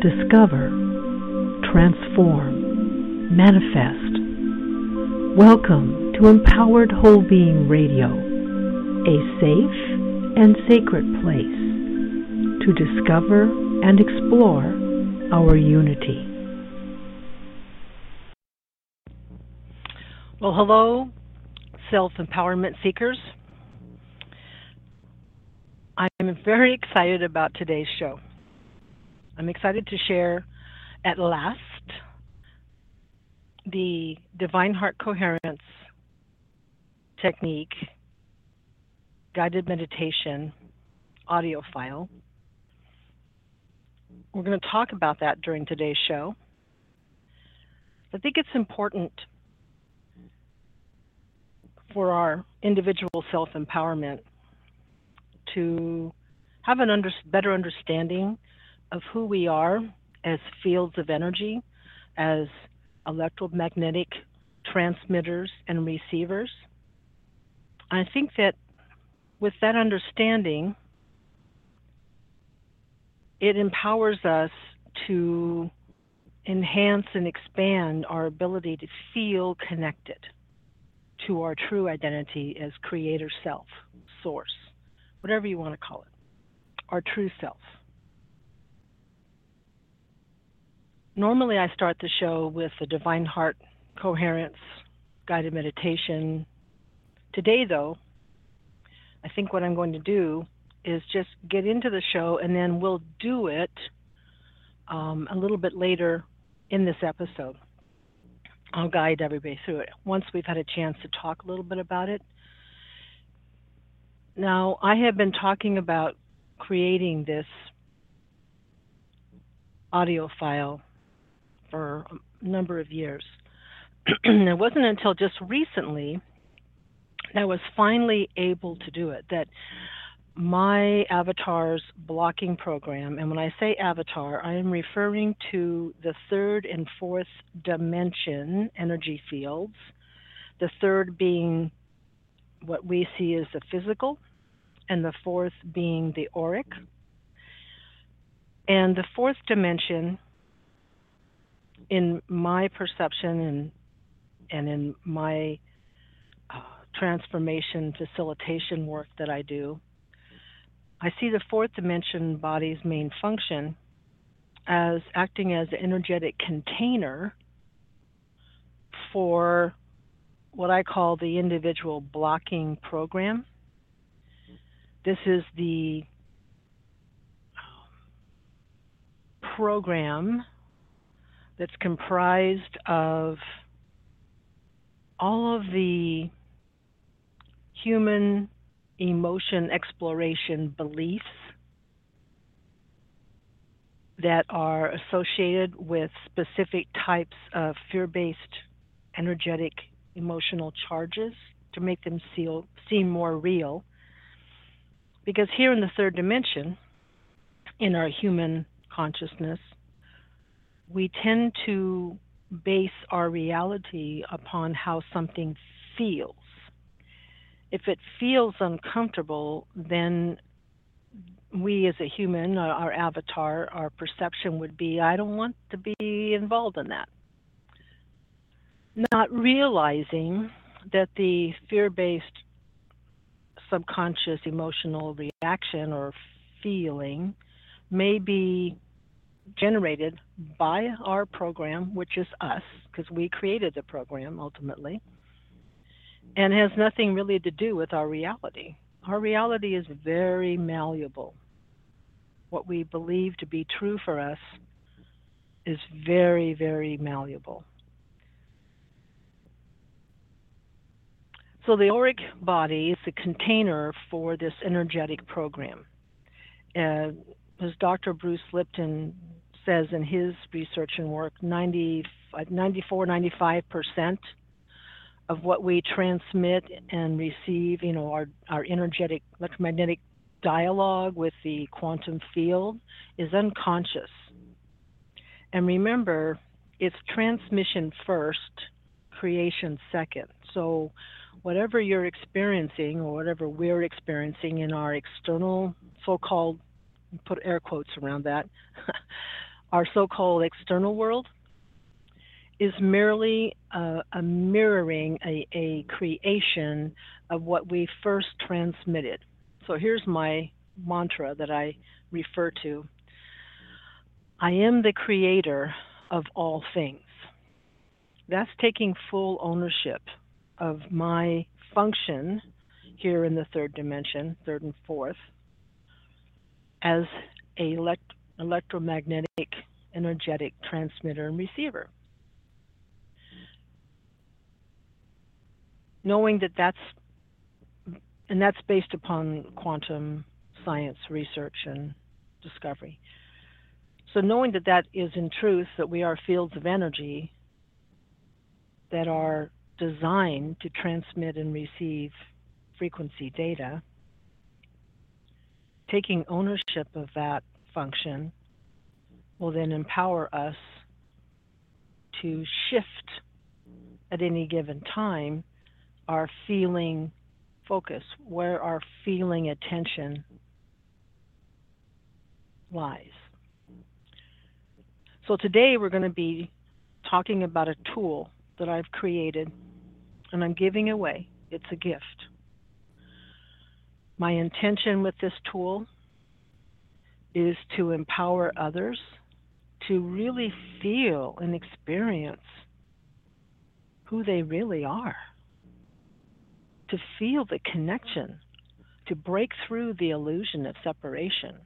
discover, transform, manifest. Welcome to Empowered Whole Being Radio, a safe and sacred place to discover and explore our unity. Well, hello, self empowerment seekers. I'm very excited about today's show. I'm excited to share at last the Divine Heart Coherence technique guided meditation audio file. We're going to talk about that during today's show. I think it's important for our individual self empowerment to have a under, better understanding of who we are as fields of energy, as electromagnetic transmitters and receivers. I think that with that understanding, it empowers us to enhance and expand our ability to feel connected to our true identity as creator self, source, whatever you want to call it, our true self. Normally, I start the show with the Divine Heart Coherence guided meditation. Today, though, I think what I'm going to do is just get into the show and then we'll do it um, a little bit later in this episode. I'll guide everybody through it once we've had a chance to talk a little bit about it. Now, I have been talking about creating this audio file for a number of years. it wasn't until just recently that I was finally able to do it, that my avatar's blocking program, and when I say avatar, I am referring to the third and fourth dimension energy fields, the third being what we see as the physical, and the fourth being the auric. And the fourth dimension in my perception and and in my uh, transformation facilitation work that I do, I see the fourth dimension body's main function as acting as an energetic container for what I call the individual blocking program. This is the program that's comprised of all of the human emotion exploration beliefs that are associated with specific types of fear based energetic emotional charges to make them seal, seem more real. Because here in the third dimension, in our human consciousness, we tend to base our reality upon how something feels. If it feels uncomfortable, then we as a human, uh, our avatar, our perception would be, I don't want to be involved in that. Not realizing that the fear based subconscious emotional reaction or feeling may be generated by our program, which is us, because we created the program ultimately, and has nothing really to do with our reality. Our reality is very malleable. What we believe to be true for us is very, very malleable. So the auric body is the container for this energetic program. Uh, as Dr. Bruce Lipton says in his research and work, 90, 94, 95% of what we transmit and receive, you know, our, our energetic electromagnetic dialogue with the quantum field is unconscious. And remember, it's transmission first, creation second. So, whatever you're experiencing or whatever we're experiencing in our external so called put air quotes around that, our so called external world is merely a, a mirroring, a, a creation of what we first transmitted. So here's my mantra that I refer to I am the creator of all things. That's taking full ownership of my function here in the third dimension, third and fourth, as a elect- electromagnetic energetic transmitter and receiver. Knowing that that's and that's based upon quantum science research and discovery. So knowing that that is in truth that we are fields of energy that are designed to transmit and receive frequency data, taking ownership of that function will then empower us to shift at any given time our feeling focus, where our feeling attention lies. So today we're going to be talking about a tool that I've created and I'm giving away. It's a gift. My intention with this tool is to empower others to really feel and experience who they really are, to feel the connection, to break through the illusion of separation.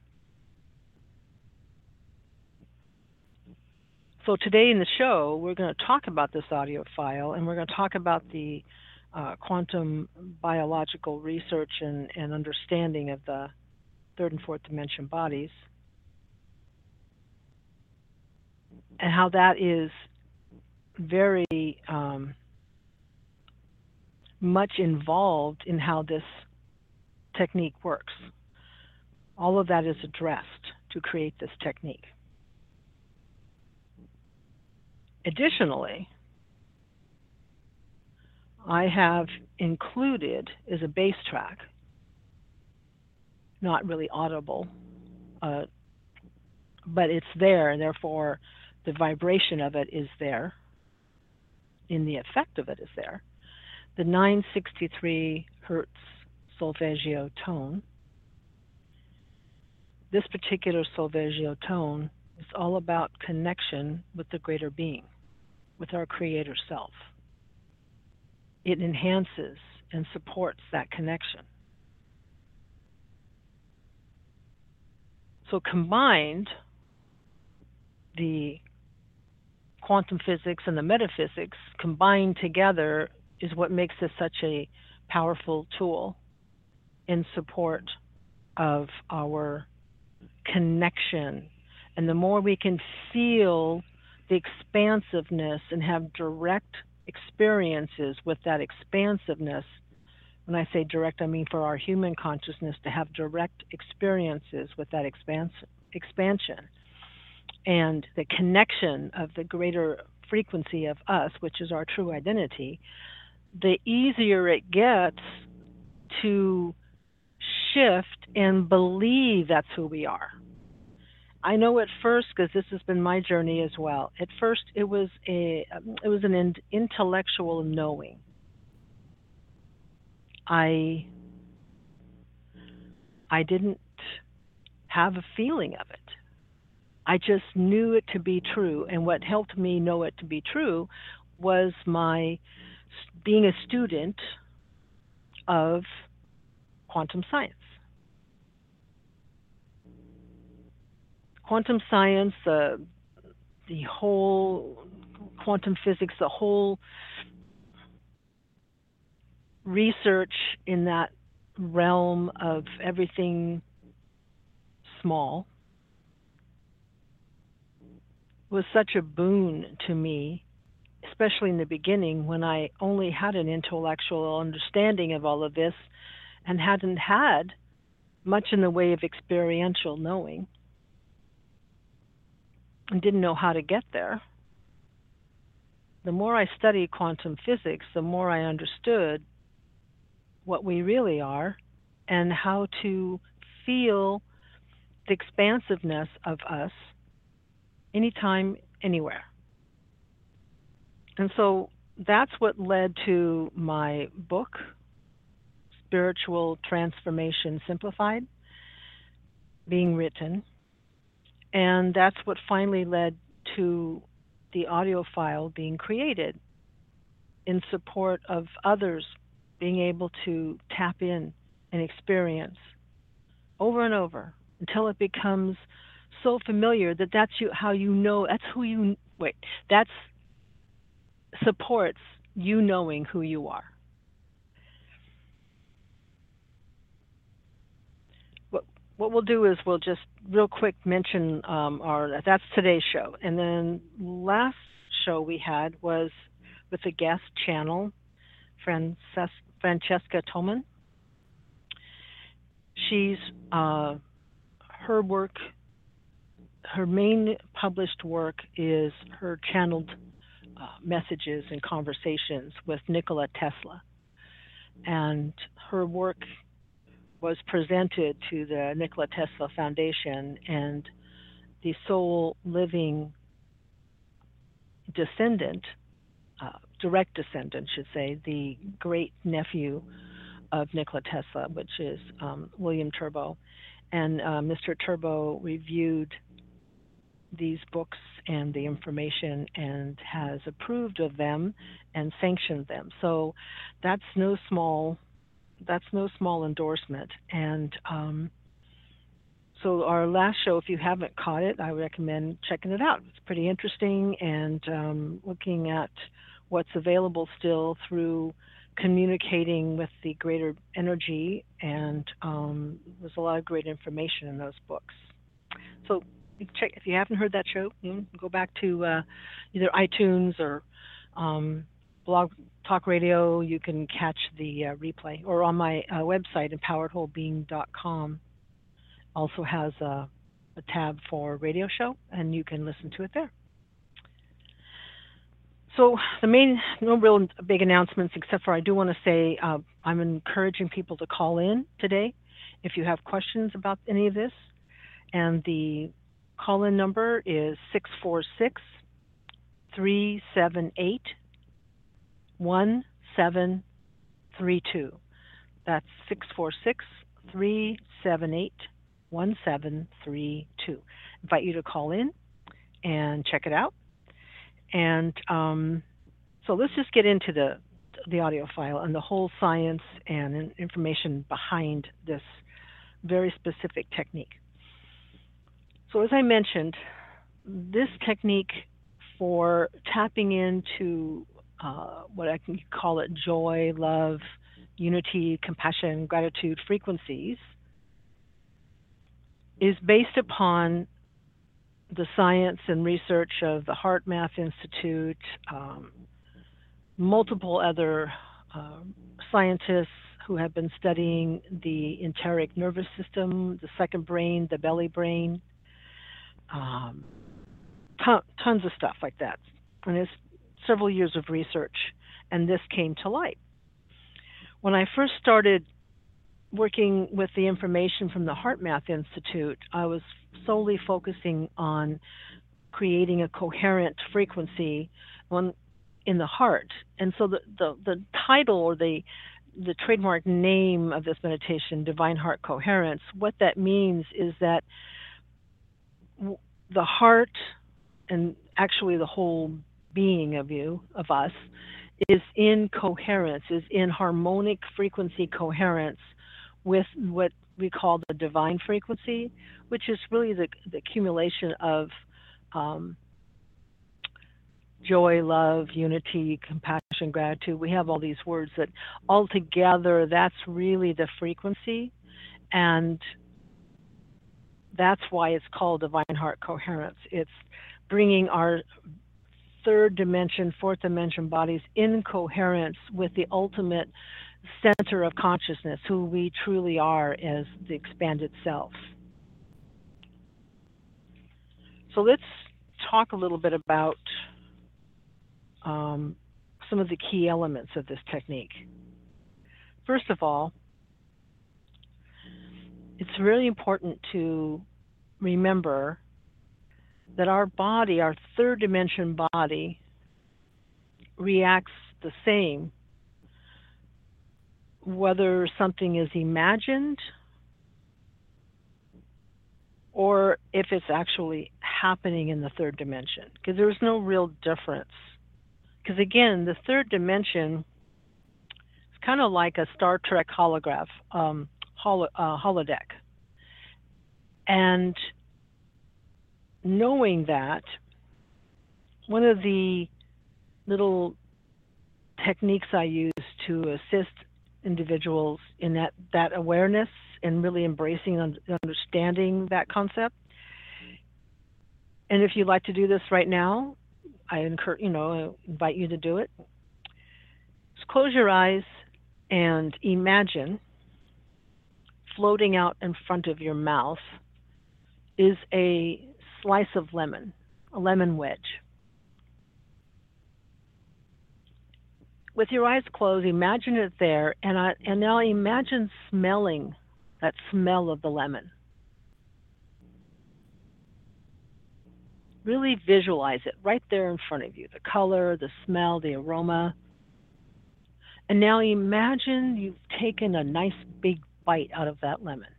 So, today in the show, we're going to talk about this audio file and we're going to talk about the uh, quantum biological research and, and understanding of the third and fourth dimension bodies, and how that is very um, much involved in how this technique works. All of that is addressed to create this technique. Additionally, I have included is a bass track, not really audible, uh, but it's there, and therefore the vibration of it is there, in the effect of it is there. The 963 hertz solfeggio tone. This particular solfeggio tone is all about connection with the greater being, with our creator self it enhances and supports that connection. So, combined, the quantum physics and the metaphysics combined together is what makes this such a powerful tool in support of our connection. And the more we can feel the expansiveness and have direct experiences with that expansiveness. When I say direct, I mean for our human consciousness to have direct experiences with that expans- expansion and the connection of the greater frequency of us, which is our true identity, the easier it gets to shift and believe that's who we are. I know at first because this has been my journey as well. At first, it was a it was an intellectual knowing. I I didn't have a feeling of it. I just knew it to be true, and what helped me know it to be true was my being a student of quantum science. quantum science, uh, the whole quantum physics, the whole research in that realm of everything small was such a boon to me, especially in the beginning when I only had an intellectual understanding of all of this and hadn't had much in the way of experiential knowing and didn't know how to get there. The more I studied quantum physics, the more I understood what we really are and how to feel the expansiveness of us anytime, anywhere. And so that's what led to my book, Spiritual Transformation Simplified, being written. And that's what finally led to the audio file being created in support of others being able to tap in and experience over and over until it becomes so familiar that that's you how you know that's who you wait that's supports you knowing who you are. What what we'll do is we'll just real quick mention um, our that's today's show. And then last show we had was with a guest channel Frances- francesca Thoman she's uh, her work her main published work is her channeled uh, messages and conversations with Nikola Tesla. And her work was presented to the Nikola Tesla Foundation, and the sole living descendant, uh, direct descendant, should say, the great nephew of Nikola Tesla, which is um, William Terbo. And uh, Mr. Terbo reviewed these books and the information and has approved of them and sanctioned them. So that's no small that's no small endorsement. And um, so our last show, if you haven't caught it, I recommend checking it out. It's pretty interesting and um, looking at what's available still through communicating with the greater energy, and um, there's a lot of great information in those books. So check if you haven't heard that show, go back to uh, either iTunes or um, Blog Talk Radio. You can catch the uh, replay, or on my uh, website, empoweredwholebeing.com. Also has a, a tab for radio show, and you can listen to it there. So the main, no real big announcements, except for I do want to say uh, I'm encouraging people to call in today if you have questions about any of this. And the call in number is 646 378 1732. That's 646 378 1732. Invite you to call in and check it out. And um, so let's just get into the the audio file and the whole science and information behind this very specific technique. So, as I mentioned, this technique for tapping into uh, what I can call it joy, love, unity, compassion, gratitude frequencies is based upon the science and research of the HeartMath Institute, um, multiple other uh, scientists who have been studying the enteric nervous system, the second brain, the belly brain, um, ton, tons of stuff like that. And it's several years of research, and this came to light. When I first started working with the information from the HeartMath Institute, I was solely focusing on creating a coherent frequency on, in the heart. And so the, the, the title or the the trademark name of this meditation, Divine Heart Coherence, what that means is that the heart and actually the whole being of you, of us, is in coherence, is in harmonic frequency coherence with what we call the divine frequency, which is really the, the accumulation of um, joy, love, unity, compassion, gratitude. We have all these words that all together, that's really the frequency. And that's why it's called divine heart coherence. It's bringing our third dimension, fourth dimension bodies in coherence with the ultimate center of consciousness, who we truly are as the expanded self. So let's talk a little bit about um, some of the key elements of this technique. First of all, it's really important to remember that our body, our third dimension body, reacts the same whether something is imagined or if it's actually happening in the third dimension because there's no real difference. Because again the third dimension is kind of like a star trek holograph um, holo, uh, holodeck. And knowing that one of the little techniques i use to assist individuals in that, that awareness and really embracing and understanding that concept. And if you'd like to do this right now, I encourage, you know, invite you to do it. Just close your eyes and imagine floating out in front of your mouth is a slice of lemon, a lemon wedge. With your eyes closed, imagine it there, and I, and now imagine smelling that smell of the lemon. Really visualize it right there in front of you the color, the smell, the aroma. And now imagine you've taken a nice big bite out of that lemon.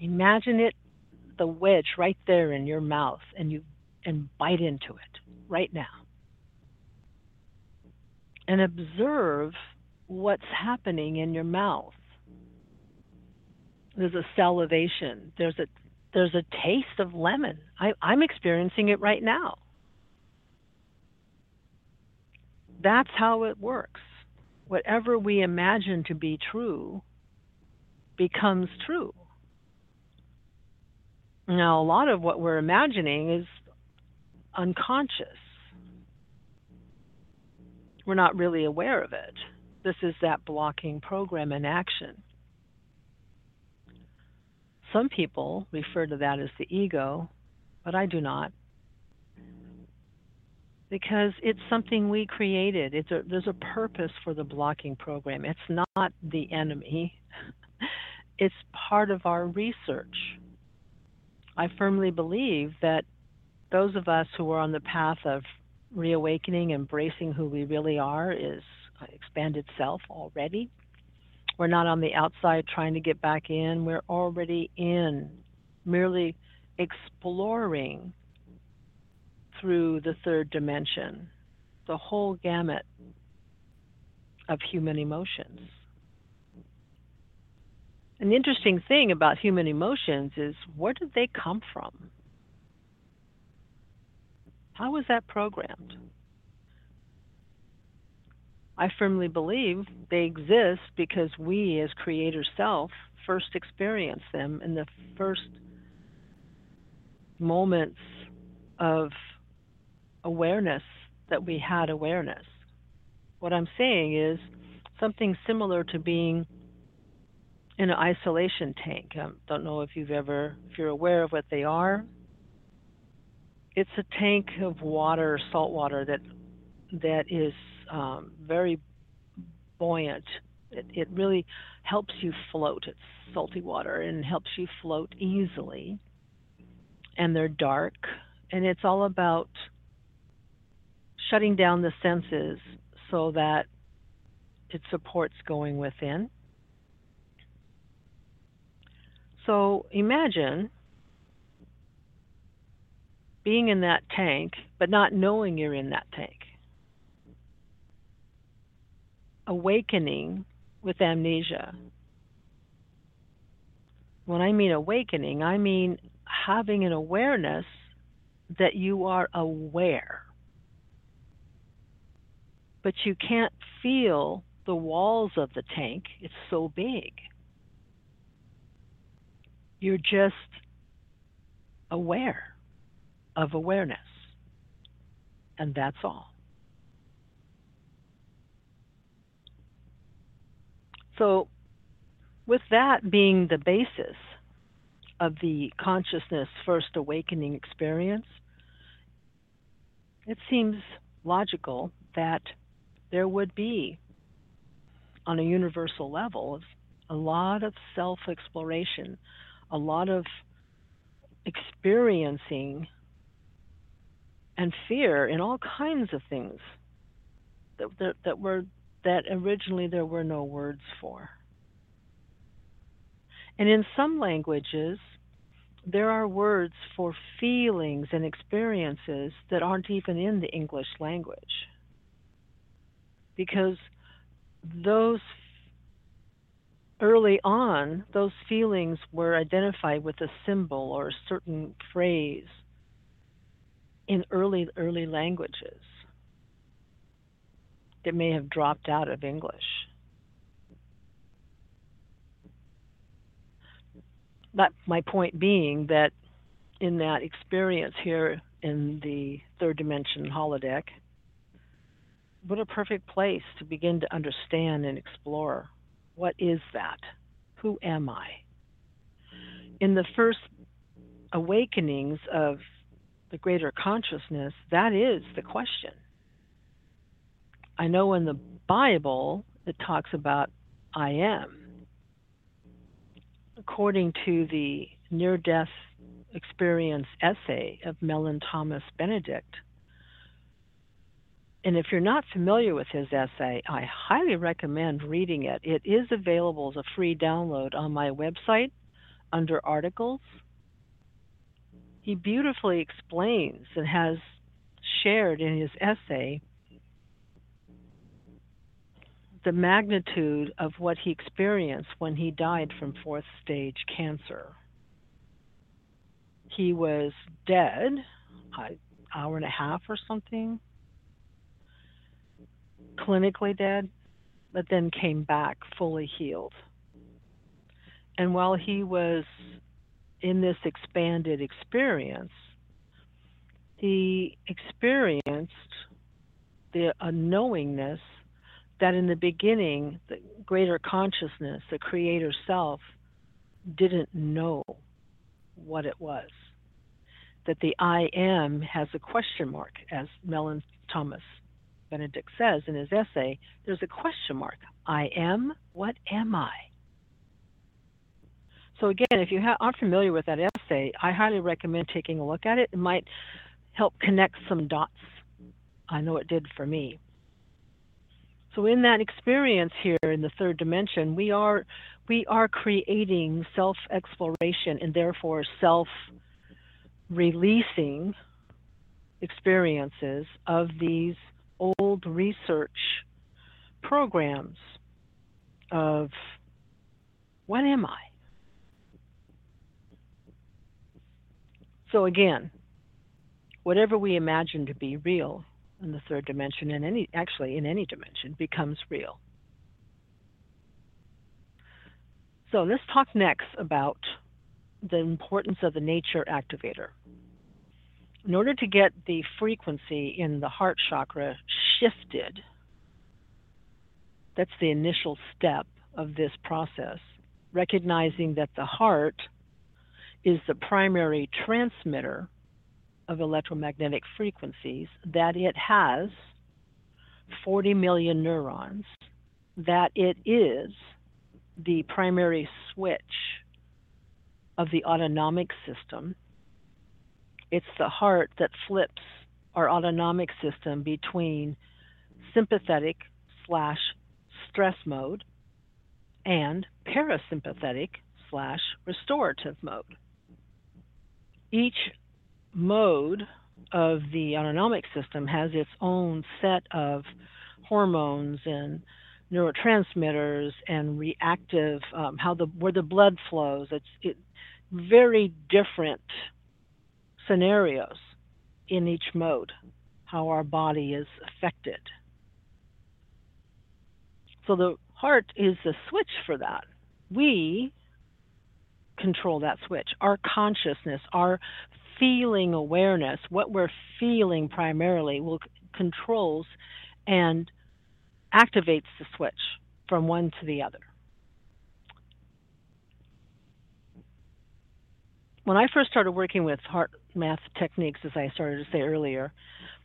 Imagine it, the wedge right there in your mouth, and you and bite into it right now and observe what's happening in your mouth. There's a salivation. There's a there's a taste of lemon. I, I'm experiencing it right now. That's how it works. Whatever we imagine to be true becomes true. Now, a lot of what we're imagining is unconscious we're not really aware of it. This is that blocking program in action. Some people refer to that as the ego, but I do not. Because it's something we created. It's a, there's a purpose for the blocking program. It's not the enemy, it's part of our research. I firmly believe that those of us who are on the path of reawakening, embracing who we really are is uh, expanded self already. We're not on the outside trying to get back in. We're already in, merely exploring through the third dimension, the whole gamut of human emotions. And the interesting thing about human emotions is where did they come from? How was that programmed? I firmly believe they exist because we, as creator self, first experienced them in the first moments of awareness that we had awareness. What I'm saying is something similar to being in an isolation tank. I don't know if you've ever, if you're aware of what they are it's a tank of water, salt water that that is um, very buoyant. It, it really helps you float. It's salty water and helps you float easily. And they're dark, and it's all about shutting down the senses so that it supports going within. So imagine being in that tank, but not knowing you're in that tank. Awakening with amnesia. When I mean awakening, I mean having an awareness that you are aware. But you can't feel the walls of the tank, it's so big. You're just aware of awareness. And that's all. So, with that being the basis of the consciousness first awakening experience, it seems logical that there would be, on a universal level, a lot of self exploration, a lot of experiencing and fear in all kinds of things that, that, that were that originally there were no words for. And in some languages, there are words for feelings and experiences that aren't even in the English language. Because those early on, those feelings were identified with a symbol or a certain phrase in early early languages that may have dropped out of English. That my point being that in that experience here in the third dimension holodeck, what a perfect place to begin to understand and explore what is that? Who am I? In the first awakenings of the greater consciousness, that is the question. I know in the Bible it talks about I am. According to the near death experience essay of Mellen Thomas Benedict, and if you're not familiar with his essay, I highly recommend reading it. It is available as a free download on my website under articles. He beautifully explains and has shared in his essay the magnitude of what he experienced when he died from fourth stage cancer. He was dead, an hour and a half or something, clinically dead, but then came back fully healed. And while he was in this expanded experience, he experienced the a knowingness that in the beginning, the greater consciousness, the creator self, didn't know what it was. That the I am has a question mark, as Mellen Thomas Benedict says in his essay, there's a question mark. I am, what am I? So, again, if you aren't familiar with that essay, I highly recommend taking a look at it. It might help connect some dots. I know it did for me. So in that experience here in the third dimension, we are we are creating self-exploration and therefore self-releasing experiences of these old research programs of what am I? So again, whatever we imagine to be real in the third dimension and any actually in any dimension becomes real. So let's talk next about the importance of the nature activator. In order to get the frequency in the heart chakra shifted, that's the initial step of this process, recognizing that the heart is the primary transmitter of electromagnetic frequencies, that it has 40 million neurons, that it is the primary switch of the autonomic system. It's the heart that flips our autonomic system between sympathetic slash stress mode and parasympathetic slash restorative mode. Each mode of the autonomic system has its own set of hormones and neurotransmitters and reactive um, how the where the blood flows. It's it, very different scenarios in each mode how our body is affected. So the heart is the switch for that. We control that switch our consciousness our feeling awareness, what we're feeling primarily, will controls and activates the switch from one to the other. When I first started working with heart math techniques, as I started to say earlier,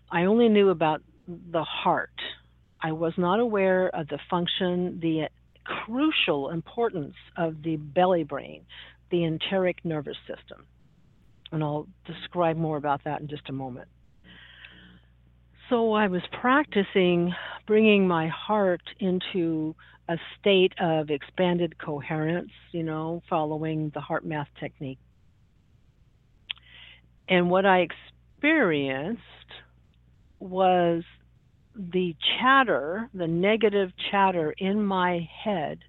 I only knew about the heart. I was not aware of the function, the crucial importance of the belly brain, the enteric nervous system. And I'll describe more about that in just a moment. So I was practicing bringing my heart into a state of expanded coherence, you know, following the HeartMath technique. And what I experienced was the chatter, the negative chatter in my head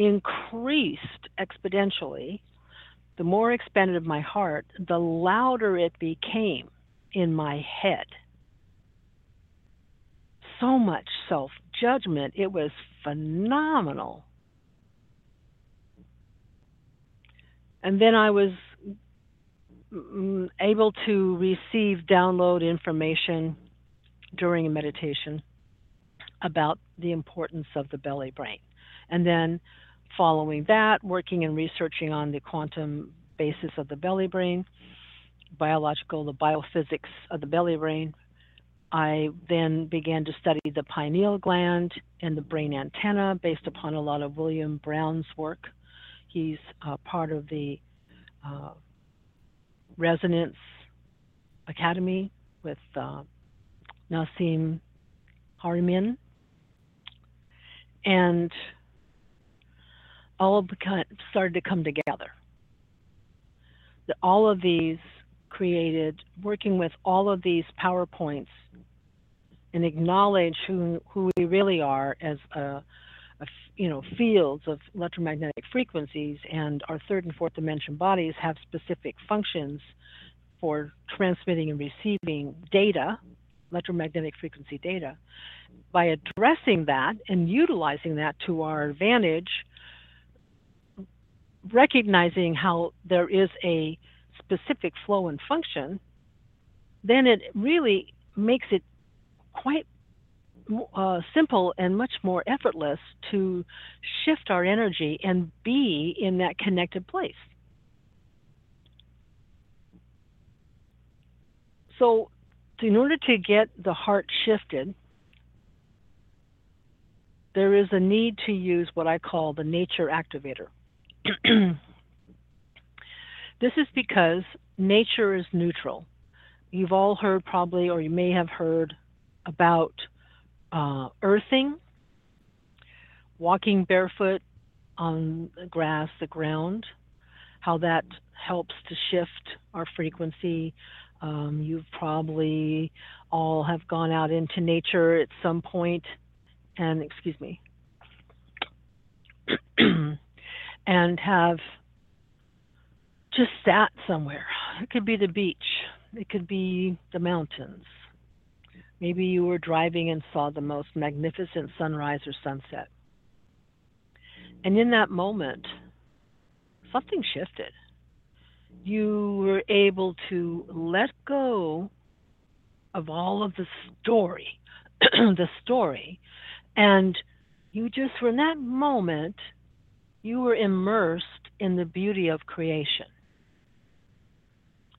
increased exponentially. The more expanded my heart, the louder it became in my head so much self judgment. It was phenomenal. And then I was mm, able to receive download information during a meditation about the importance of the belly brain. And then following that, working and researching on the quantum basis of the belly brain, biological, the biophysics of the belly brain, I then began to study the pineal gland and the brain antenna based upon a lot of William Brown's work. He's uh, part of the uh, Resonance Academy with uh, Nassim Haramein. And all started to come together. That all of these created, working with all of these PowerPoints and acknowledge who, who we really are as a, a, you know fields of electromagnetic frequencies and our third and fourth dimension bodies have specific functions for transmitting and receiving data electromagnetic frequency data by addressing that and utilizing that to our advantage recognizing how there is a specific flow and function then it really makes it quite uh, simple and much more effortless to shift our energy and be in that connected place. So, in order to get the heart shifted, there is a need to use what I call the nature activator. this is because nature is neutral. You've all heard, probably, or you may have heard about uh, earthing, walking barefoot on the grass, the ground, how that helps to shift our frequency. Um, you've probably all have gone out into nature at some point, and excuse me, and have just sat somewhere. It could be the beach, it could be the mountains, Maybe you were driving and saw the most magnificent sunrise or sunset. And in that moment, something shifted. You were able to let go of all of the story, the story, and you just, for that moment, you were immersed in the beauty of creation.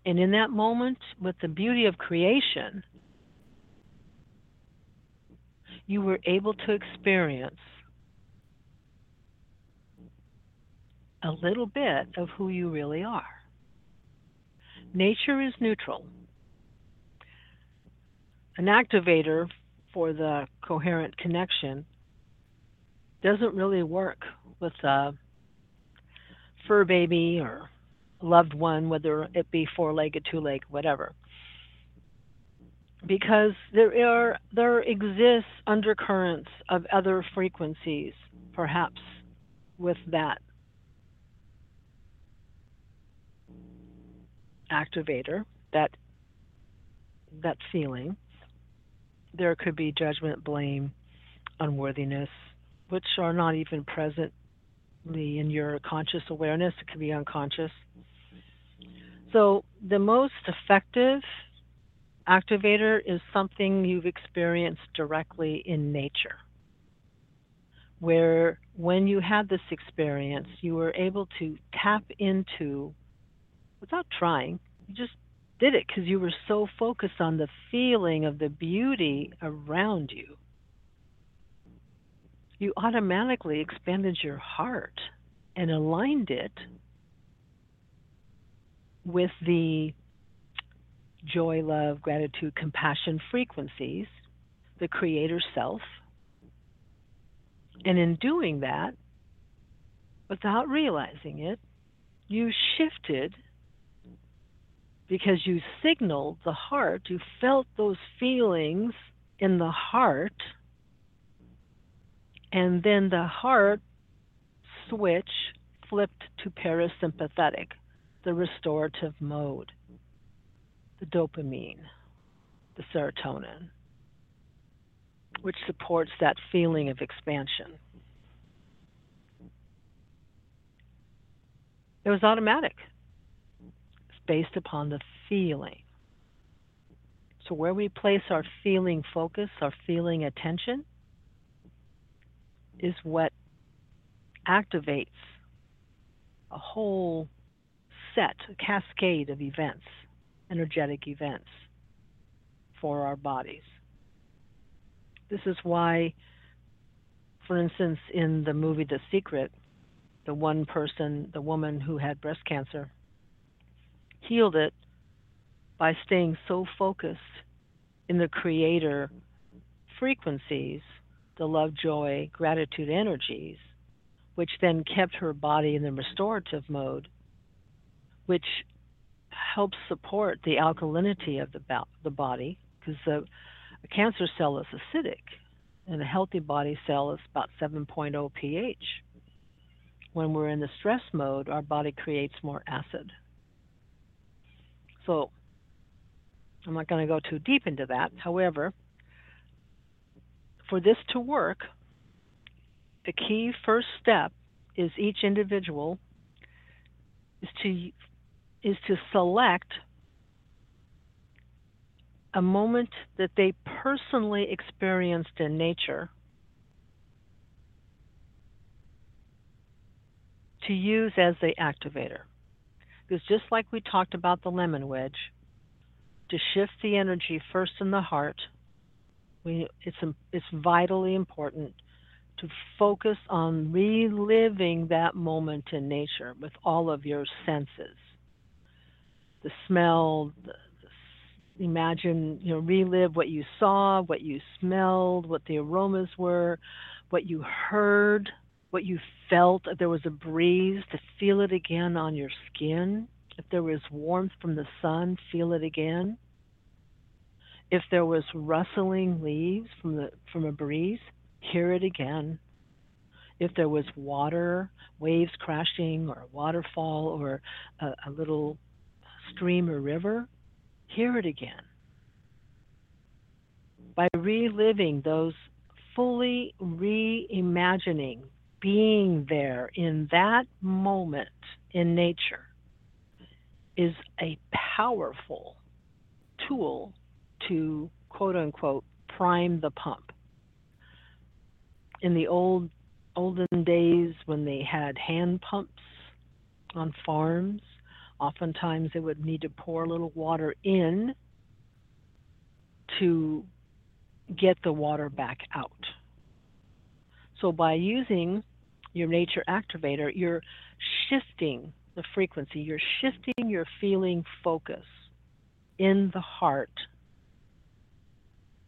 And in that moment, with the beauty of creation, you were able to experience a little bit of who you really are. Nature is neutral. An activator for the coherent connection doesn't really work with a fur baby or loved one, whether it be four legged, two legged, whatever because there are there exists undercurrents of other frequencies, perhaps with that activator, that that feeling. There could be judgment, blame, unworthiness, which are not even presently in your conscious awareness. It could be unconscious. So the most effective activator is something you've experienced directly in nature, where when you had this experience, you were able to tap into, without trying, you just did it because you were so focused on the feeling of the beauty around you. You automatically expanded your heart and aligned it with the joy, love, gratitude, compassion frequencies, the creator self. And in doing that, without realizing it, you shifted because you signaled the heart, you felt those feelings in the heart, and then the heart switch flipped to parasympathetic, the restorative mode, the dopamine, the serotonin, which supports that feeling of expansion. It was automatic. It's based upon the feeling. So, where we place our feeling focus, our feeling attention, is what activates a whole set, a cascade of events, energetic events for our bodies. This is why, for instance, in the movie The Secret, the one person, the woman who had breast cancer, healed it by staying so focused in the creator frequencies, the love, joy, gratitude energies, which then kept her body in the restorative mode, which helps support the alkalinity of the, the body because the a cancer cell is acidic and a healthy body cell is about 7.0 pH. When we're in the stress mode, our body creates more acid. So, I'm not going to go too deep into that. However, for this to work, the key first step is each individual is to is to select a moment that they personally experienced in nature to use as the activator. Because just like we talked about the lemon wedge, to shift the energy first in the heart, we, it's, it's vitally important to focus on reliving that moment in nature with all of your senses the smell, the, the, imagine, you know, relive what you saw, what you smelled, what the aromas were, what you heard, what you felt. If there was a breeze, to feel it again on your skin. If there was warmth from the sun, feel it again. If there was rustling leaves from the from a breeze, hear it again. If there was water, waves crashing, or a waterfall, or a, a little stream or river, hear it again. By reliving those, fully reimagining being there in that moment in nature is a powerful tool to quote unquote prime the pump. In the old olden days when they had hand pumps on farms, oftentimes they would need to pour a little water in to get the water back out. So by using your nature activator, you're shifting the frequency, you're shifting your feeling focus in the heart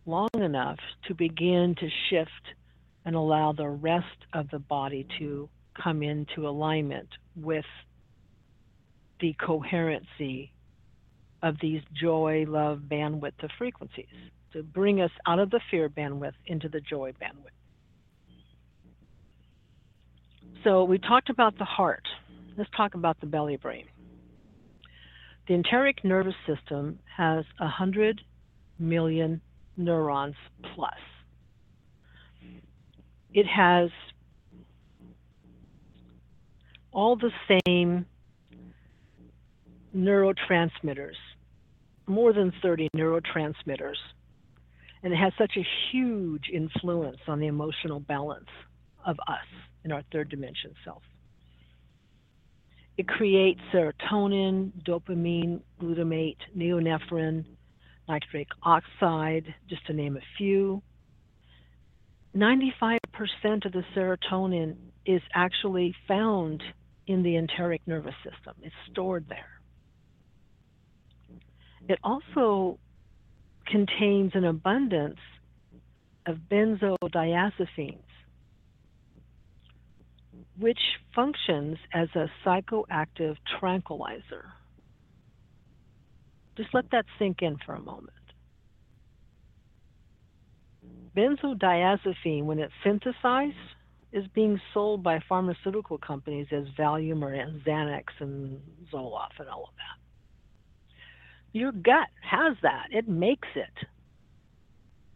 long enough to begin to shift and allow the rest of the body to come into alignment with the coherency of these joy, love, bandwidth of frequencies to bring us out of the fear bandwidth into the joy bandwidth. So we talked about the heart. Let's talk about the belly brain. The enteric nervous system has 100 million neurons plus. It has all the same neurotransmitters, more than 30 neurotransmitters, and it has such a huge influence on the emotional balance of us in our third dimension self. It creates serotonin, dopamine, glutamate, norepinephrine, nitric oxide, just to name a few. 95% of the serotonin is actually found in the enteric nervous system. It's stored there. It also contains an abundance of benzodiazepines, which functions as a psychoactive tranquilizer. Just let that sink in for a moment. Benzodiazepine, when it's synthesized, is being sold by pharmaceutical companies as Valium or Xanax and Zoloft and all of that. Your gut has that, it makes it.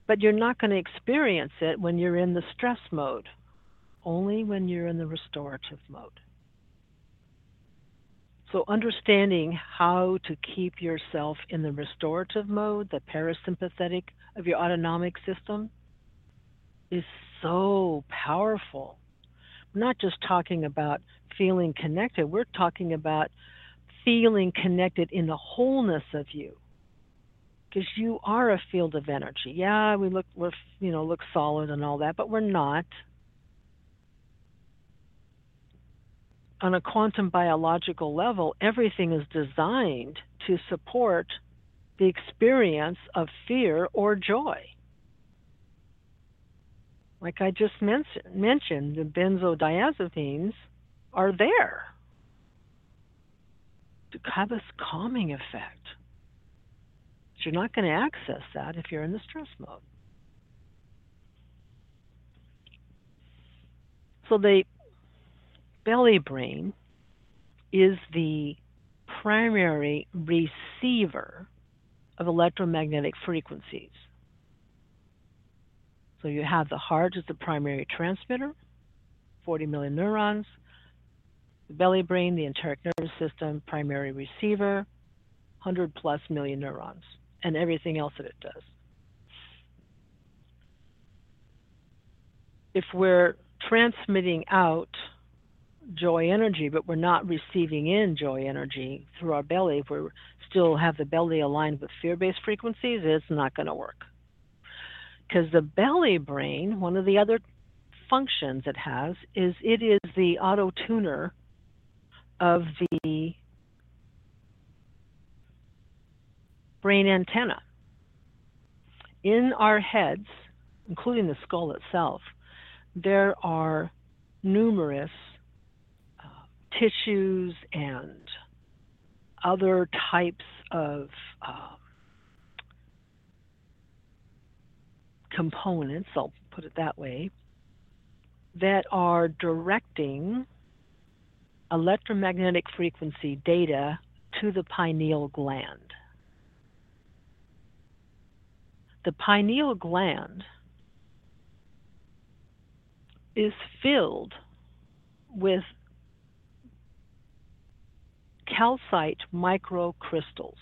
But you're not going to experience it when you're in the stress mode, only when you're in the restorative mode. So, understanding how to keep yourself in the restorative mode, the parasympathetic of your autonomic system, is so powerful. We're not just talking about feeling connected, we're talking about feeling connected in the wholeness of you. Because you are a field of energy. Yeah, we look we're you know look solid and all that, but we're not. On a quantum biological level, everything is designed to support the experience of fear or joy like I just mentioned, mentioned the benzodiazepines are there to have this calming effect. But you're not going to access that if you're in the stress mode. So the belly brain is the primary receiver of electromagnetic frequencies. So you have the heart as the primary transmitter, 40 million neurons, the belly brain, the enteric nervous system, primary receiver, 100 plus million neurons, and everything else that it does. If we're transmitting out joy energy, but we're not receiving in joy energy through our belly, if we still have the belly aligned with fear based frequencies, it's not going to work. Because the belly brain, one of the other functions it has, is it is the auto tuner of the brain antenna. In our heads, including the skull itself, there are numerous tissues and other types of uh, components, I'll put it that way, that are directing electromagnetic frequency data to the pineal gland. The pineal gland is filled with calcite microcrystals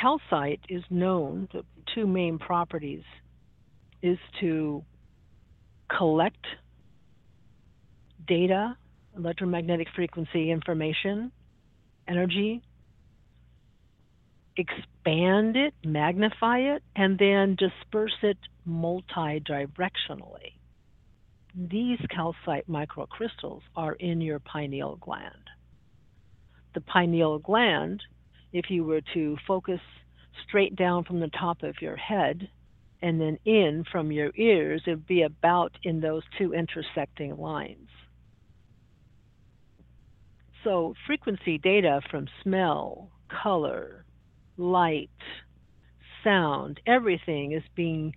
calcite is known, the two main properties is to collect data, electromagnetic frequency information, energy, expand it, magnify it, and then disperse it multidirectionally. These calcite microcrystals are in your pineal gland. The pineal gland if you were to focus straight down from the top of your head and then in from your ears, it would be about in those two intersecting lines. So, frequency data from smell, color, light, sound, everything is being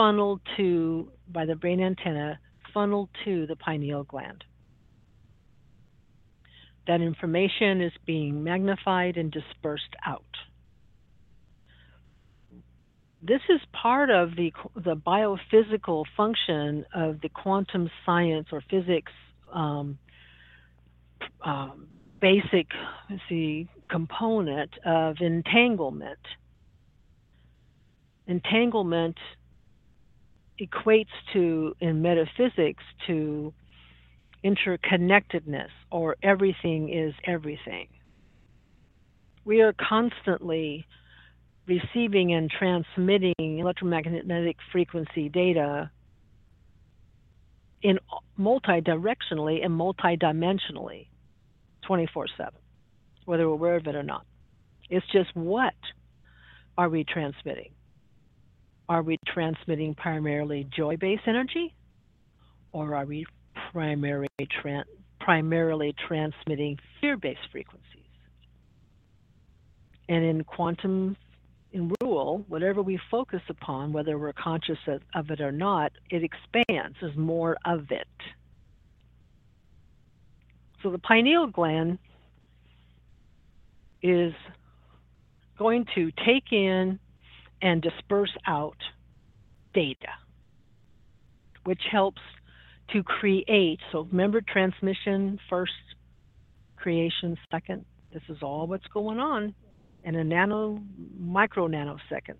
funneled to, by the brain antenna, funneled to the pineal gland. That information is being magnified and dispersed out. This is part of the, the biophysical function of the quantum science or physics um, um, basic see, component of entanglement. Entanglement equates to, in metaphysics, to interconnectedness or everything is everything. We are constantly receiving and transmitting electromagnetic frequency data in multi-directionally and multi-dimensionally 24/7 whether we're aware of it or not it's just what are we transmitting are we transmitting primarily joy-based energy or are we primarily tra- primarily transmitting fear-based frequencies and in quantum in rule, whatever we focus upon, whether we're conscious of it or not, it expands. There's more of it. So the pineal gland is going to take in and disperse out data, which helps to create. So remember transmission first, creation second. This is all what's going on in a nano, micro nanoseconds.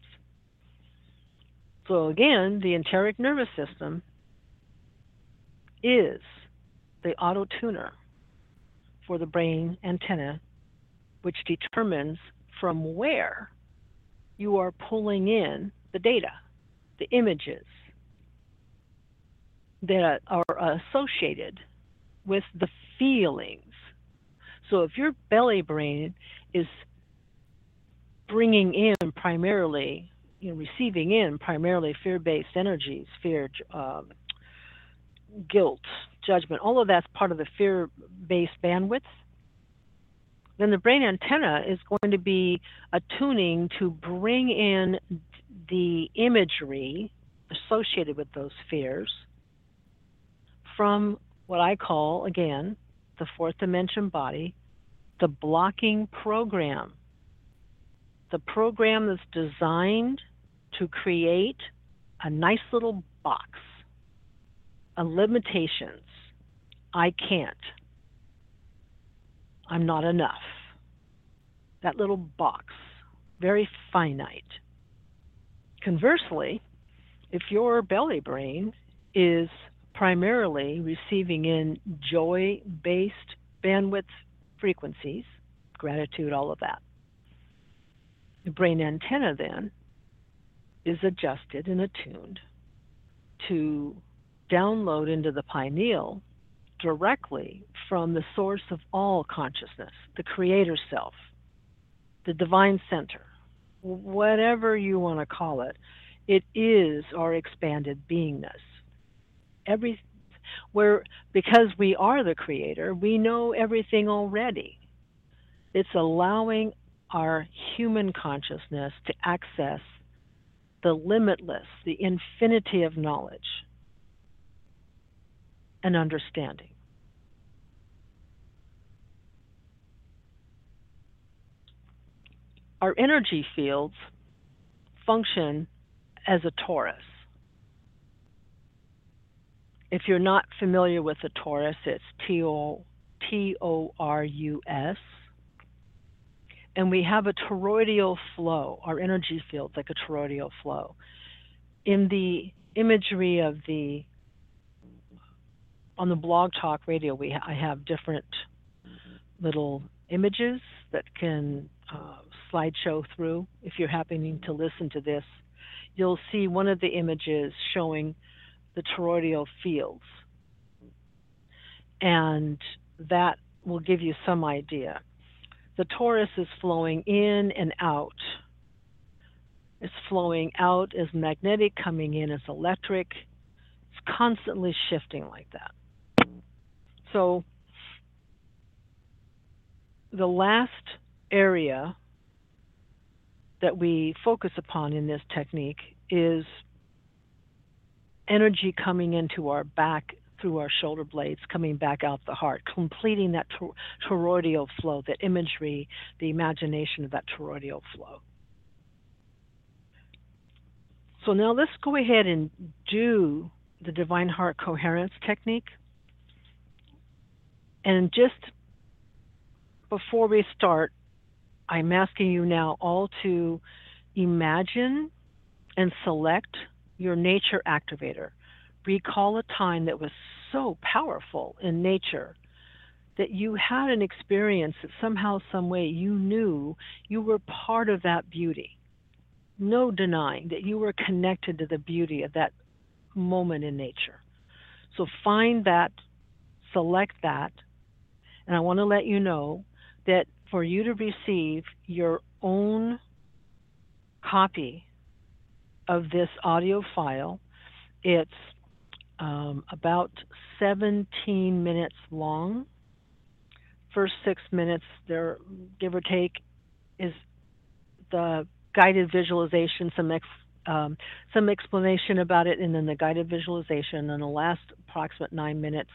So again, the enteric nervous system is the auto tuner for the brain antenna, which determines from where you are pulling in the data, the images that are associated with the feelings. So if your belly brain is bringing in primarily, you know, receiving in primarily fear-based energies, fear, um, guilt, judgment, all of that's part of the fear-based bandwidth. Then the brain antenna is going to be attuning to bring in the imagery associated with those fears from what I call, again, the fourth dimension body, the blocking program the program that's designed to create a nice little box of limitations. I can't. I'm not enough. That little box, very finite. Conversely, if your belly brain is primarily receiving in joy based bandwidth frequencies, gratitude, all of that, the brain antenna then is adjusted and attuned to download into the pineal directly from the source of all consciousness, the creator self, the divine center, whatever you want to call it. It is our expanded beingness. Every where because we are the creator, we know everything already. It's allowing our human consciousness to access the limitless, the infinity of knowledge and understanding. Our energy fields function as a torus. If you're not familiar with the torus, it's T O T O R U S and we have a toroidal flow. Our energy field like a toroidal flow. In the imagery of the on the blog talk radio, we I have different little images that can uh, slideshow through. If you're happening to listen to this, you'll see one of the images showing the toroidal fields, and that will give you some idea the torus is flowing in and out. It's flowing out as magnetic, coming in as electric. It's constantly shifting like that. So, the last area that we focus upon in this technique is energy coming into our back through our shoulder blades, coming back out the heart, completing that tor- toroidal flow, that imagery, the imagination of that toroidal flow. So now let's go ahead and do the divine heart coherence technique. And just before we start, I'm asking you now all to imagine and select your nature activator recall a time that was so powerful in nature that you had an experience that somehow, some way you knew you were part of that beauty. No denying that you were connected to the beauty of that moment in nature. So find that, select that, and I want to let you know that for you to receive your own copy of this audio file, it's um, about 17 minutes long. First six minutes, there, give or take, is the guided visualization, some ex, um, some explanation about it, and then the guided visualization. And the last approximate nine minutes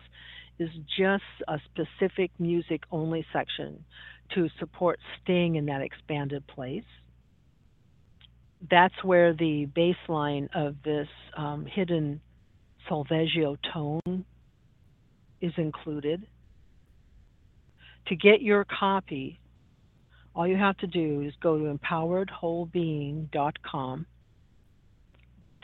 is just a specific music only section to support staying in that expanded place. That's where the baseline of this um, hidden Solfeggio tone is included. To get your copy, all you have to do is go to empoweredwholebeing.com.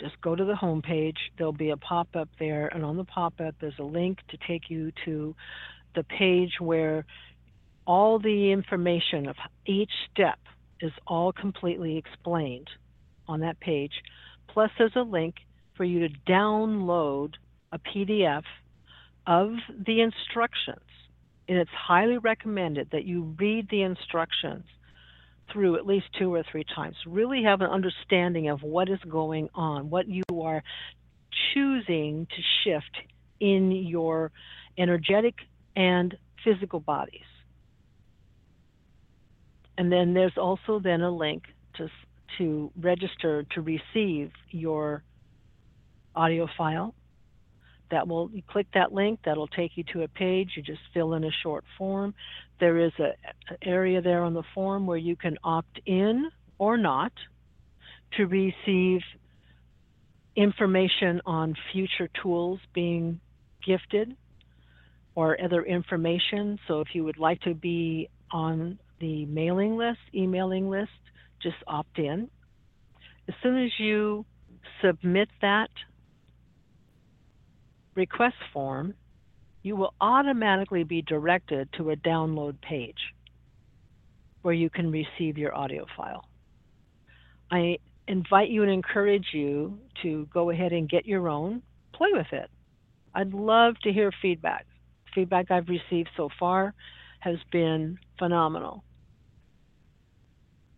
Just go to the home page. There'll be a pop up there, and on the pop up, there's a link to take you to the page where all the information of each step is all completely explained on that page. Plus, there's a link for you to download a PDF of the instructions. And it's highly recommended that you read the instructions through at least two or three times. Really have an understanding of what is going on, what you are choosing to shift in your energetic and physical bodies. And then there's also then a link to to register to receive your audio file. That will you click that link. That'll take you to a page. You just fill in a short form. There is a, an area there on the form where you can opt in or not to receive information on future tools being gifted or other information. So if you would like to be on the mailing list, emailing list, just opt in. As soon as you submit that request form, you will automatically be directed to a download page where you can receive your audio file. I invite you and encourage you to go ahead and get your own, play with it. I'd love to hear feedback. Feedback I've received so far has been phenomenal.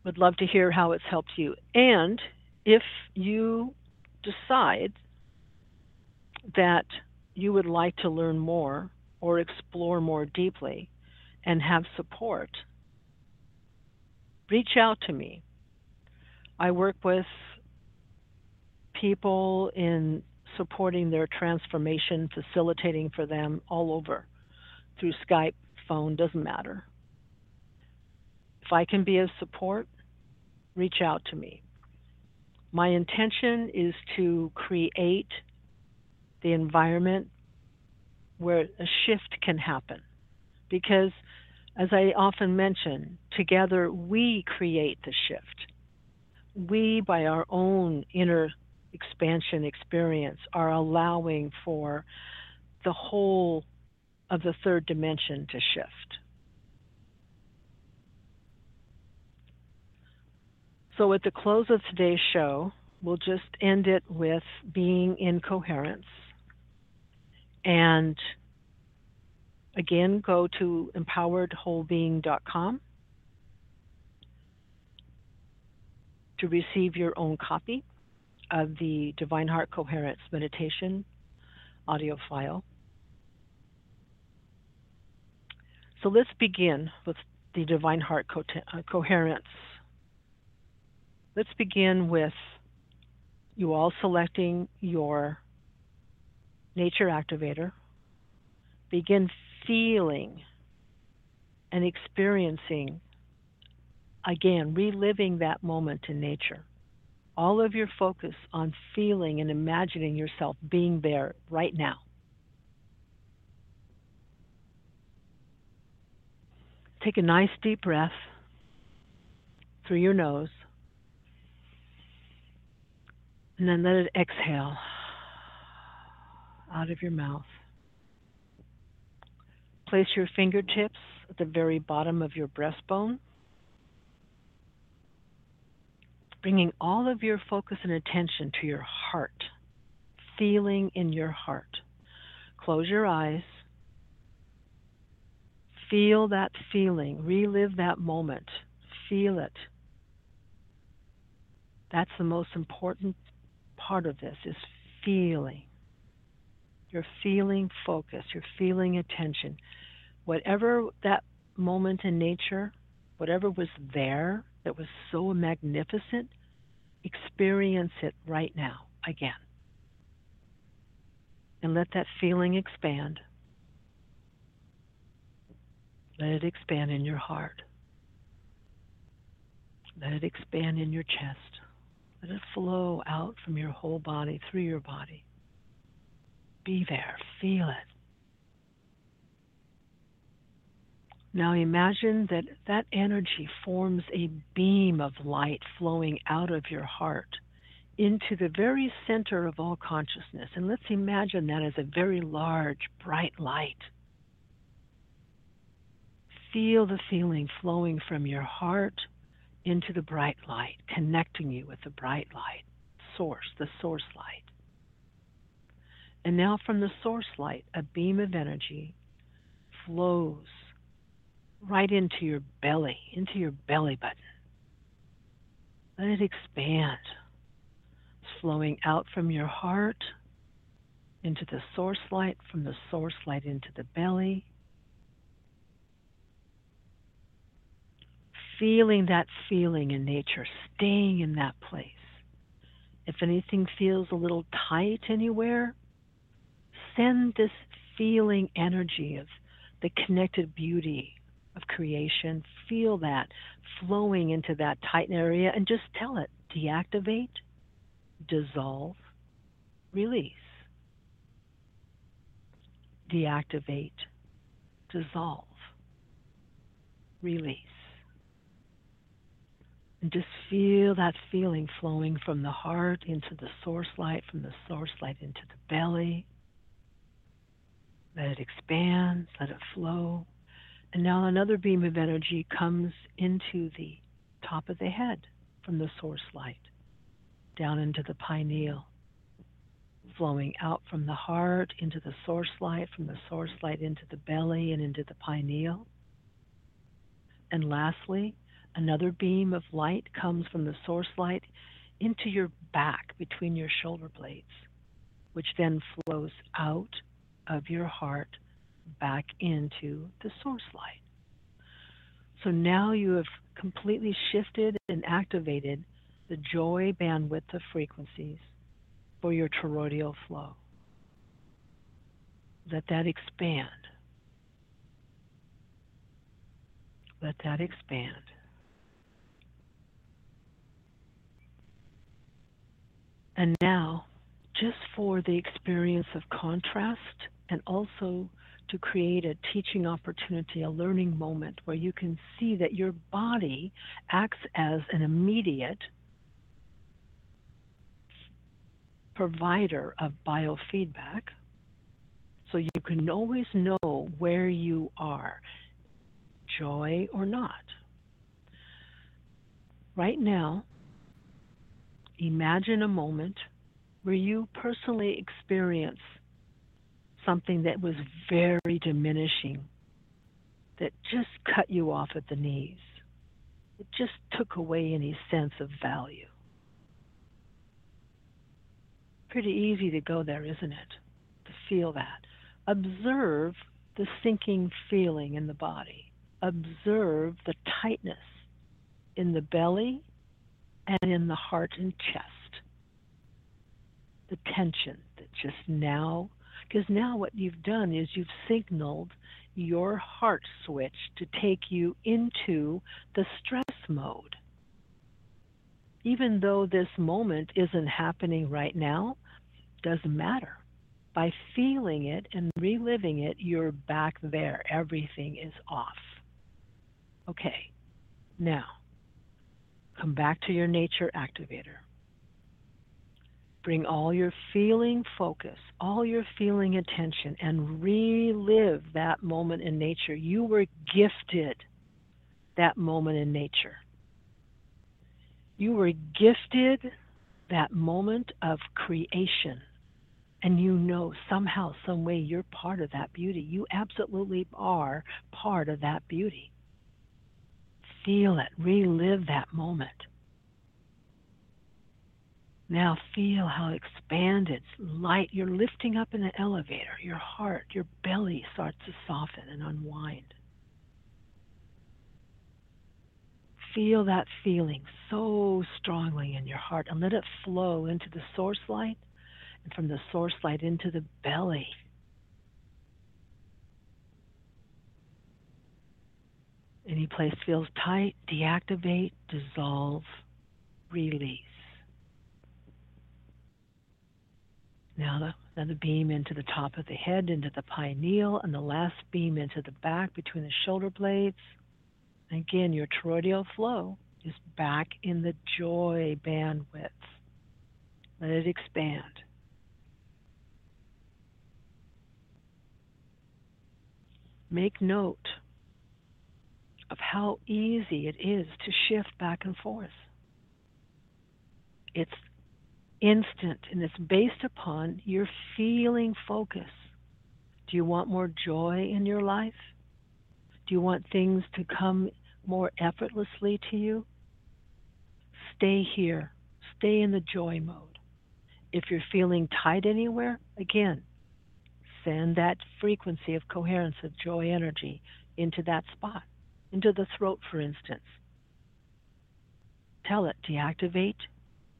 Would love to hear how it's helped you. And if you decide that you would like to learn more or explore more deeply and have support, reach out to me. I work with people in supporting their transformation, facilitating for them all over through Skype, phone, doesn't matter. If I can be of support, reach out to me. My intention is to create the environment where a shift can happen. Because, as I often mention, together we create the shift. We, by our own inner expansion experience, are allowing for the whole of the third dimension to shift. So, at the close of today's show, we'll just end it with being in coherence. And again, go to empoweredwholebeing.com to receive your own copy of the Divine Heart Coherence Meditation audio file. So let's begin with the Divine Heart Co- uh, Coherence Let's begin with you all selecting your nature activator. Begin feeling and experiencing, again, reliving that moment in nature. All of your focus on feeling and imagining yourself being there right now. Take a nice deep breath through your nose. And then let it exhale out of your mouth. Place your fingertips at the very bottom of your breastbone, bringing all of your focus and attention to your heart, feeling in your heart. Close your eyes. Feel that feeling. Relive that moment. Feel it. That's the most important part of this is feeling. You're feeling focus. You're feeling attention. Whatever that moment in nature, whatever was there that was so magnificent, experience it right now again. And let that feeling expand. Let it expand in your heart. Let it expand in your chest. Let it flow out from your whole body, through your body. Be there, feel it. Now imagine that that energy forms a beam of light flowing out of your heart into the very center of all consciousness. And let's imagine that as a very large, bright light. Feel the feeling flowing from your heart into the bright light, connecting you with the bright light, source, the source light. And now from the source light, a beam of energy flows right into your belly, into your belly button. Let it expand. It's flowing out from your heart into the source light, from the source light into the belly. Feeling that feeling in nature, staying in that place. If anything feels a little tight anywhere, send this feeling energy of the connected beauty of creation. Feel that flowing into that tight area and just tell it deactivate, dissolve, release. Deactivate, dissolve, release. And just feel that feeling flowing from the heart into the source light, from the source light into the belly. Let it expand, let it flow. And now another beam of energy comes into the top of the head from the source light, down into the pineal, flowing out from the heart into the source light, from the source light into the belly and into the pineal. And lastly, another beam of light comes from the source light into your back between your shoulder blades, which then flows out of your heart back into the source light. So now you have completely shifted and activated the joy bandwidth of frequencies for your toroidal flow. Let that expand. Let that expand. And now, just for the experience of contrast and also to create a teaching opportunity, a learning moment where you can see that your body acts as an immediate provider of biofeedback. So you can always know where you are, joy or not. Right now, imagine a moment where you personally experience something that was very diminishing, that just cut you off at the knees. It just took away any sense of value. Pretty easy to go there, isn't it? To feel that. Observe the sinking feeling in the body. Observe the tightness in the belly and in the heart and chest. The tension that just now because now what you've done is you've signaled your heart switch to take you into the stress mode. Even though this moment isn't happening right now, doesn't matter. By feeling it and reliving it, you're back there. Everything is off. Okay, now come back to your nature activator. Bring all your feeling focus, all your feeling attention, and relive that moment in nature. You were gifted that moment in nature. You were gifted that moment of creation And you know somehow, some way, you're part of that beauty. You absolutely are part of that beauty. Feel it, relive that moment. Now feel how expanded, light, you're lifting up in an elevator. Your heart, your belly starts to soften and unwind. Feel that feeling so strongly in your heart and let it flow into the source light and from the source light into the belly. Any place feels tight, deactivate, dissolve, release. Now the, another beam into the top of the head, into the pineal, and the last beam into the back between the shoulder blades. Again, your toroidal flow is back in the joy bandwidth. Let it expand. Make note of how easy it is to shift back and forth. It's instant and it's based upon your feeling focus. Do you want more joy in your life? Do you want things to come more effortlessly to you? Stay here. Stay in the joy mode. If you're feeling tight anywhere, again, send that frequency of coherence of joy energy into that spot, into the throat, for instance. Tell it, deactivate,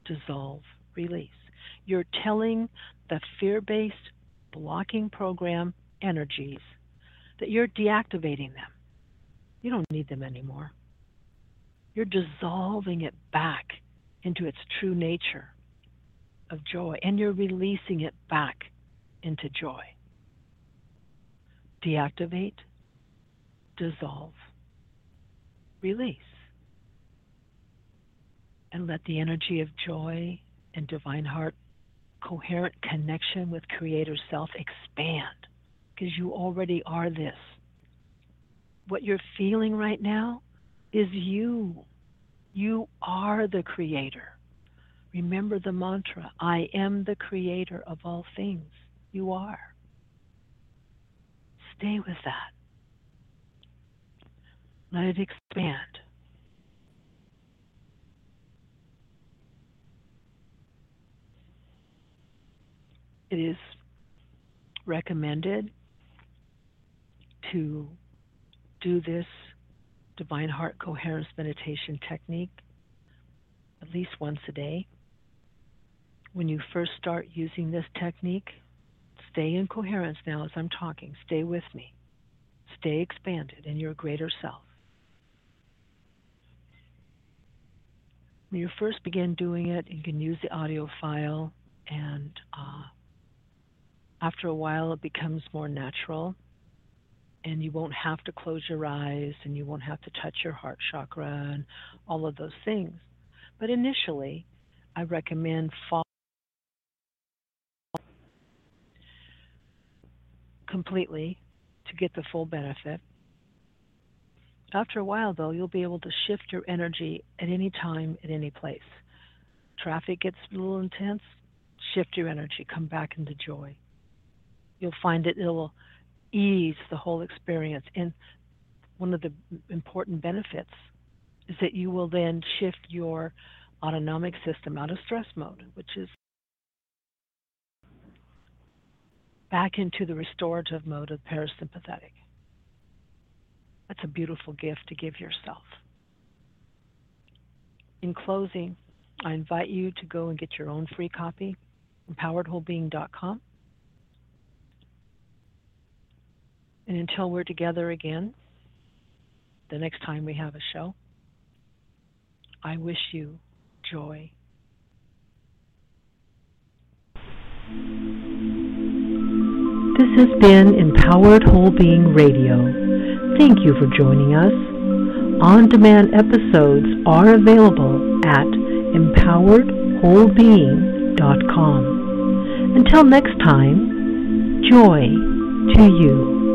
dissolve, release. You're telling the fear based blocking program energies that you're deactivating them. You don't need them anymore. You're dissolving it back into its true nature of joy, and you're releasing it back into joy. Deactivate, dissolve, release, and let the energy of joy and divine heart coherent connection with Creator Self expand because you already are this. What you're feeling right now is you. You are the Creator. Remember the mantra I am the Creator of all things. You are. Stay with that. Let it expand. It is recommended to do this divine heart coherence meditation technique at least once a day. When you first start using this technique, stay in coherence now as I'm talking. Stay with me. Stay expanded in your greater self. When you first begin doing it, you can use the audio file and uh, after a while, it becomes more natural, and you won't have to close your eyes and you won't have to touch your heart chakra and all of those things. But initially, I recommend fall completely to get the full benefit. After a while, though, you'll be able to shift your energy at any time, at any place. Traffic gets a little intense, shift your energy, come back into joy you'll find it it'll ease the whole experience. And one of the important benefits is that you will then shift your autonomic system out of stress mode, which is back into the restorative mode of parasympathetic. That's a beautiful gift to give yourself. In closing, I invite you to go and get your own free copy, empoweredwholebeing.com. And until we're together again, the next time we have a show, I wish you joy. This has been Empowered Whole Being Radio. Thank you for joining us. On demand episodes are available at empoweredwholebeing.com. Until next time, joy to you.